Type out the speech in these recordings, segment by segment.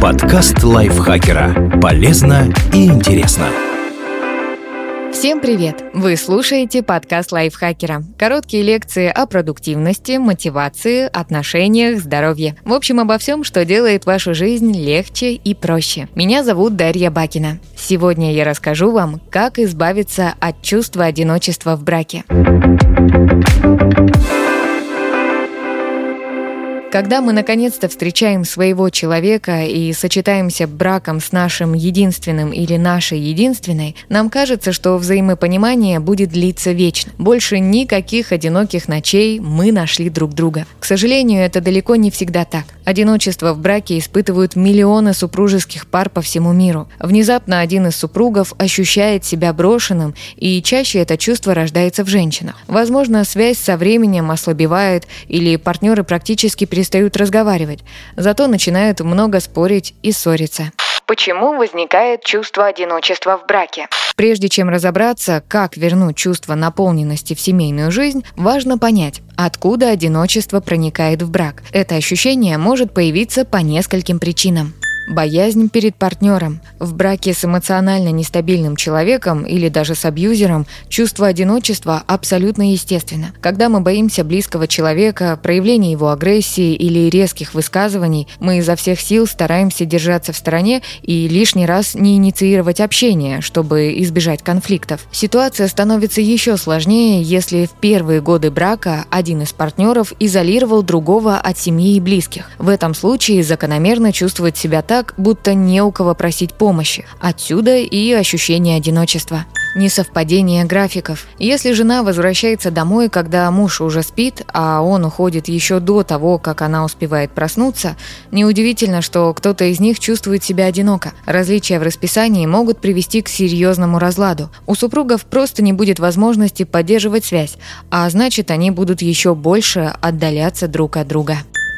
Подкаст лайфхакера. Полезно и интересно. Всем привет! Вы слушаете подкаст лайфхакера. Короткие лекции о продуктивности, мотивации, отношениях, здоровье. В общем, обо всем, что делает вашу жизнь легче и проще. Меня зовут Дарья Бакина. Сегодня я расскажу вам, как избавиться от чувства одиночества в браке. Когда мы наконец-то встречаем своего человека и сочетаемся браком с нашим единственным или нашей единственной, нам кажется, что взаимопонимание будет длиться вечно. Больше никаких одиноких ночей мы нашли друг друга. К сожалению, это далеко не всегда так. Одиночество в браке испытывают миллионы супружеских пар по всему миру. Внезапно один из супругов ощущает себя брошенным, и чаще это чувство рождается в женщинах. Возможно, связь со временем ослабевает, или партнеры практически перестают разговаривать, зато начинают много спорить и ссориться. Почему возникает чувство одиночества в браке? Прежде чем разобраться, как вернуть чувство наполненности в семейную жизнь, важно понять, откуда одиночество проникает в брак. Это ощущение может появиться по нескольким причинам. Боязнь перед партнером. В браке с эмоционально нестабильным человеком или даже с абьюзером чувство одиночества абсолютно естественно. Когда мы боимся близкого человека, проявления его агрессии или резких высказываний, мы изо всех сил стараемся держаться в стороне и лишний раз не инициировать общение, чтобы избежать конфликтов. Ситуация становится еще сложнее, если в первые годы брака один из партнеров изолировал другого от семьи и близких. В этом случае закономерно чувствовать себя так, будто не у кого просить помощи. Отсюда и ощущение одиночества. Несовпадение графиков. Если жена возвращается домой, когда муж уже спит, а он уходит еще до того, как она успевает проснуться, неудивительно, что кто-то из них чувствует себя одиноко. Различия в расписании могут привести к серьезному разладу. У супругов просто не будет возможности поддерживать связь, а значит они будут еще больше отдаляться друг от друга.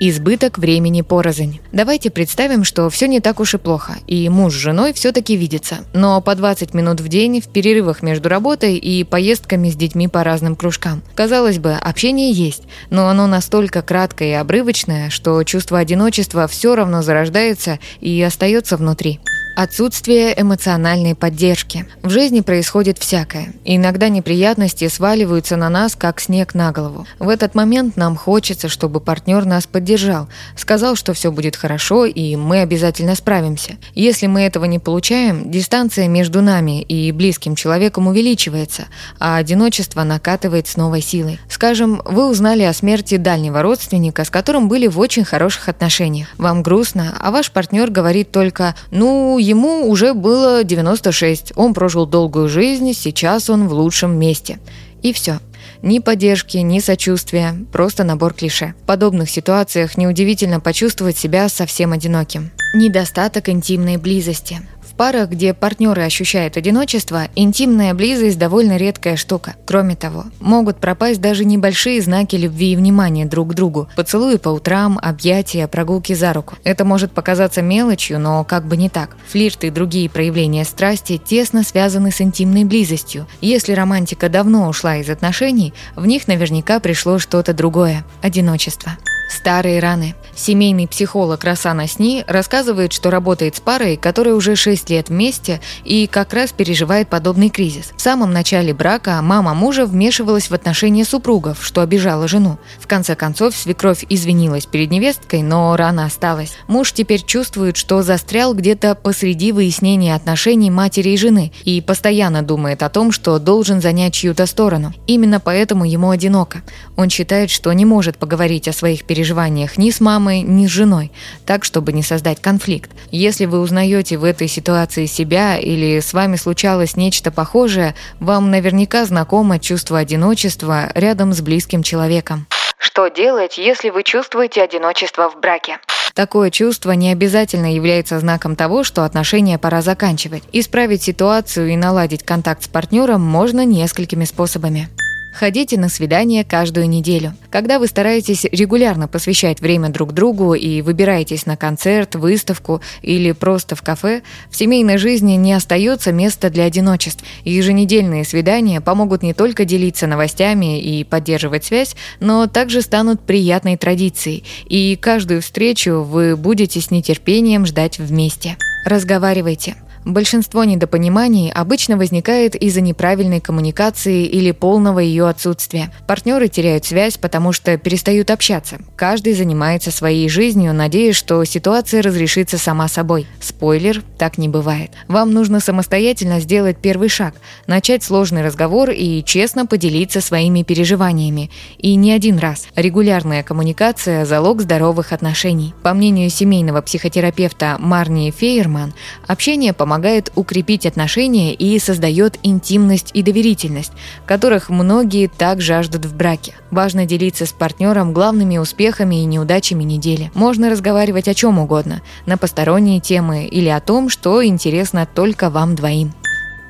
Избыток времени порознь. Давайте представим, что все не так уж и плохо, и муж с женой все-таки видятся, но по 20 минут в день в перерывах между работой и поездками с детьми по разным кружкам. Казалось бы, общение есть, но оно настолько краткое и обрывочное, что чувство одиночества все равно зарождается и остается внутри. Отсутствие эмоциональной поддержки. В жизни происходит всякое. И иногда неприятности сваливаются на нас, как снег на голову. В этот момент нам хочется, чтобы партнер нас поддержал, сказал, что все будет хорошо и мы обязательно справимся. Если мы этого не получаем, дистанция между нами и близким человеком увеличивается, а одиночество накатывает с новой силой. Скажем, вы узнали о смерти дальнего родственника, с которым были в очень хороших отношениях. Вам грустно, а ваш партнер говорит только «ну, ему уже было 96, он прожил долгую жизнь, сейчас он в лучшем месте. И все. Ни поддержки, ни сочувствия, просто набор клише. В подобных ситуациях неудивительно почувствовать себя совсем одиноким. Недостаток интимной близости. В парах, где партнеры ощущают одиночество, интимная близость довольно редкая штука. Кроме того, могут пропасть даже небольшие знаки любви и внимания друг к другу. Поцелуи по утрам, объятия, прогулки за руку. Это может показаться мелочью, но как бы не так. Флирт и другие проявления страсти тесно связаны с интимной близостью. Если романтика давно ушла из отношений, в них наверняка пришло что-то другое – одиночество. Старые раны. Семейный психолог Росана Сни рассказывает, что работает с парой, которая уже 6 лет вместе и как раз переживает подобный кризис. В самом начале брака мама мужа вмешивалась в отношения супругов, что обижало жену. В конце концов, свекровь извинилась перед невесткой, но рана осталась. Муж теперь чувствует, что застрял где-то посреди выяснения отношений матери и жены и постоянно думает о том, что должен занять чью-то сторону. Именно поэтому ему одиноко. Он считает, что не может поговорить о своих переживаниях ни с мамой, ни с женой, так, чтобы не создать конфликт. Если вы узнаете в этой ситуации себя или с вами случалось нечто похожее, вам наверняка знакомо чувство одиночества рядом с близким человеком. Что делать, если вы чувствуете одиночество в браке? Такое чувство не обязательно является знаком того, что отношения пора заканчивать. Исправить ситуацию и наладить контакт с партнером можно несколькими способами. Ходите на свидания каждую неделю. Когда вы стараетесь регулярно посвящать время друг другу и выбираетесь на концерт, выставку или просто в кафе, в семейной жизни не остается места для одиночеств. Еженедельные свидания помогут не только делиться новостями и поддерживать связь, но также станут приятной традицией, и каждую встречу вы будете с нетерпением ждать вместе. Разговаривайте. Большинство недопониманий обычно возникает из-за неправильной коммуникации или полного ее отсутствия. Партнеры теряют связь, потому что перестают общаться. Каждый занимается своей жизнью, надеясь, что ситуация разрешится сама собой. Спойлер, так не бывает. Вам нужно самостоятельно сделать первый шаг, начать сложный разговор и честно поделиться своими переживаниями. И не один раз. Регулярная коммуникация – залог здоровых отношений. По мнению семейного психотерапевта Марни Фейерман, общение помогает помогает укрепить отношения и создает интимность и доверительность, которых многие так жаждут в браке. Важно делиться с партнером главными успехами и неудачами недели. Можно разговаривать о чем угодно, на посторонние темы или о том, что интересно только вам двоим.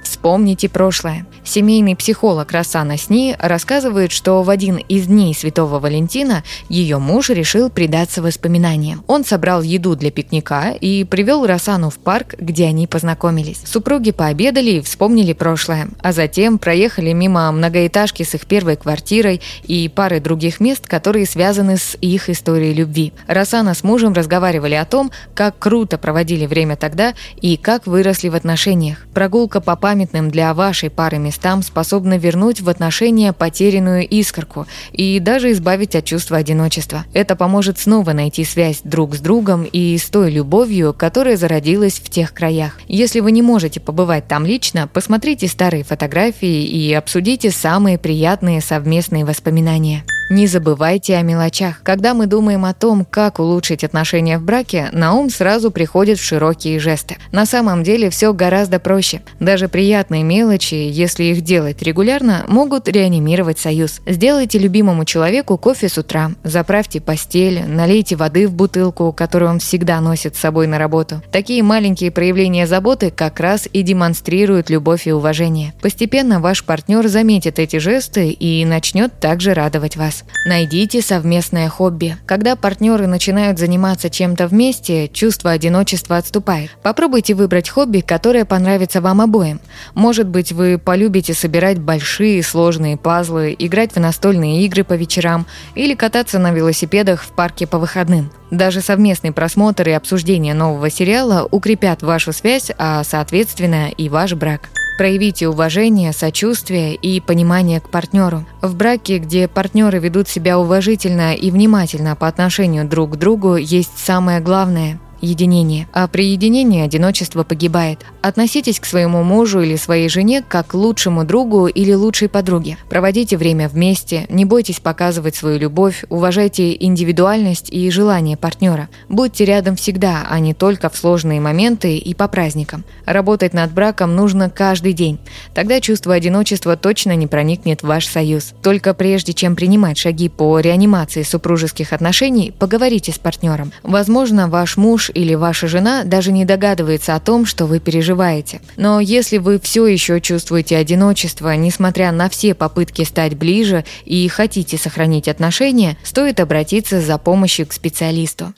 Вспомните прошлое. Семейный психолог Рассана Сни рассказывает, что в один из дней Святого Валентина ее муж решил предаться воспоминаниям. Он собрал еду для пикника и привел Рассану в парк, где они познакомились. Супруги пообедали и вспомнили прошлое, а затем проехали мимо многоэтажки с их первой квартирой и пары других мест, которые связаны с их историей любви. Рассана с мужем разговаривали о том, как круто проводили время тогда и как выросли в отношениях. Прогулка по памятным для вашей пары местам способна вернуть в отношения потерянную искорку и даже избавить от чувства одиночества. Это поможет снова найти связь друг с другом и с той любовью, которая зародилась в тех краях. Если вы не можете побывать там лично, посмотрите старые фотографии и обсудите самые приятные совместные воспоминания. Не забывайте о мелочах. Когда мы думаем о том, как улучшить отношения в браке, на ум сразу приходят широкие жесты. На самом деле все гораздо проще. Даже приятные мелочи, если их делать регулярно, могут реанимировать союз. Сделайте любимому человеку кофе с утра, заправьте постель, налейте воды в бутылку, которую он всегда носит с собой на работу. Такие маленькие проявления заботы как раз и демонстрируют любовь и уважение. Постепенно ваш партнер заметит эти жесты и начнет также радовать вас Найдите совместное хобби. Когда партнеры начинают заниматься чем-то вместе, чувство одиночества отступает. Попробуйте выбрать хобби, которое понравится вам обоим. Может быть, вы полюбите собирать большие сложные пазлы, играть в настольные игры по вечерам или кататься на велосипедах в парке по выходным. Даже совместный просмотр и обсуждение нового сериала укрепят вашу связь, а соответственно и ваш брак. Проявите уважение, сочувствие и понимание к партнеру. В браке, где партнеры ведут себя уважительно и внимательно по отношению друг к другу, есть самое главное единение. А при единении одиночество погибает. Относитесь к своему мужу или своей жене как к лучшему другу или лучшей подруге. Проводите время вместе, не бойтесь показывать свою любовь, уважайте индивидуальность и желания партнера. Будьте рядом всегда, а не только в сложные моменты и по праздникам. Работать над браком нужно каждый день. Тогда чувство одиночества точно не проникнет в ваш союз. Только прежде чем принимать шаги по реанимации супружеских отношений, поговорите с партнером. Возможно, ваш муж или ваша жена даже не догадывается о том, что вы переживаете. Но если вы все еще чувствуете одиночество, несмотря на все попытки стать ближе и хотите сохранить отношения, стоит обратиться за помощью к специалисту.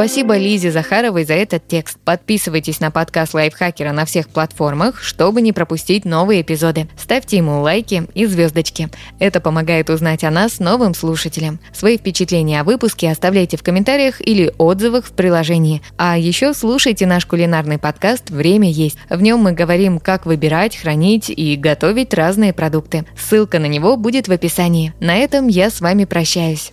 Спасибо Лизе Захаровой за этот текст. Подписывайтесь на подкаст Лайфхакера на всех платформах, чтобы не пропустить новые эпизоды. Ставьте ему лайки и звездочки. Это помогает узнать о нас новым слушателям. Свои впечатления о выпуске оставляйте в комментариях или отзывах в приложении. А еще слушайте наш кулинарный подкаст «Время есть». В нем мы говорим, как выбирать, хранить и готовить разные продукты. Ссылка на него будет в описании. На этом я с вами прощаюсь.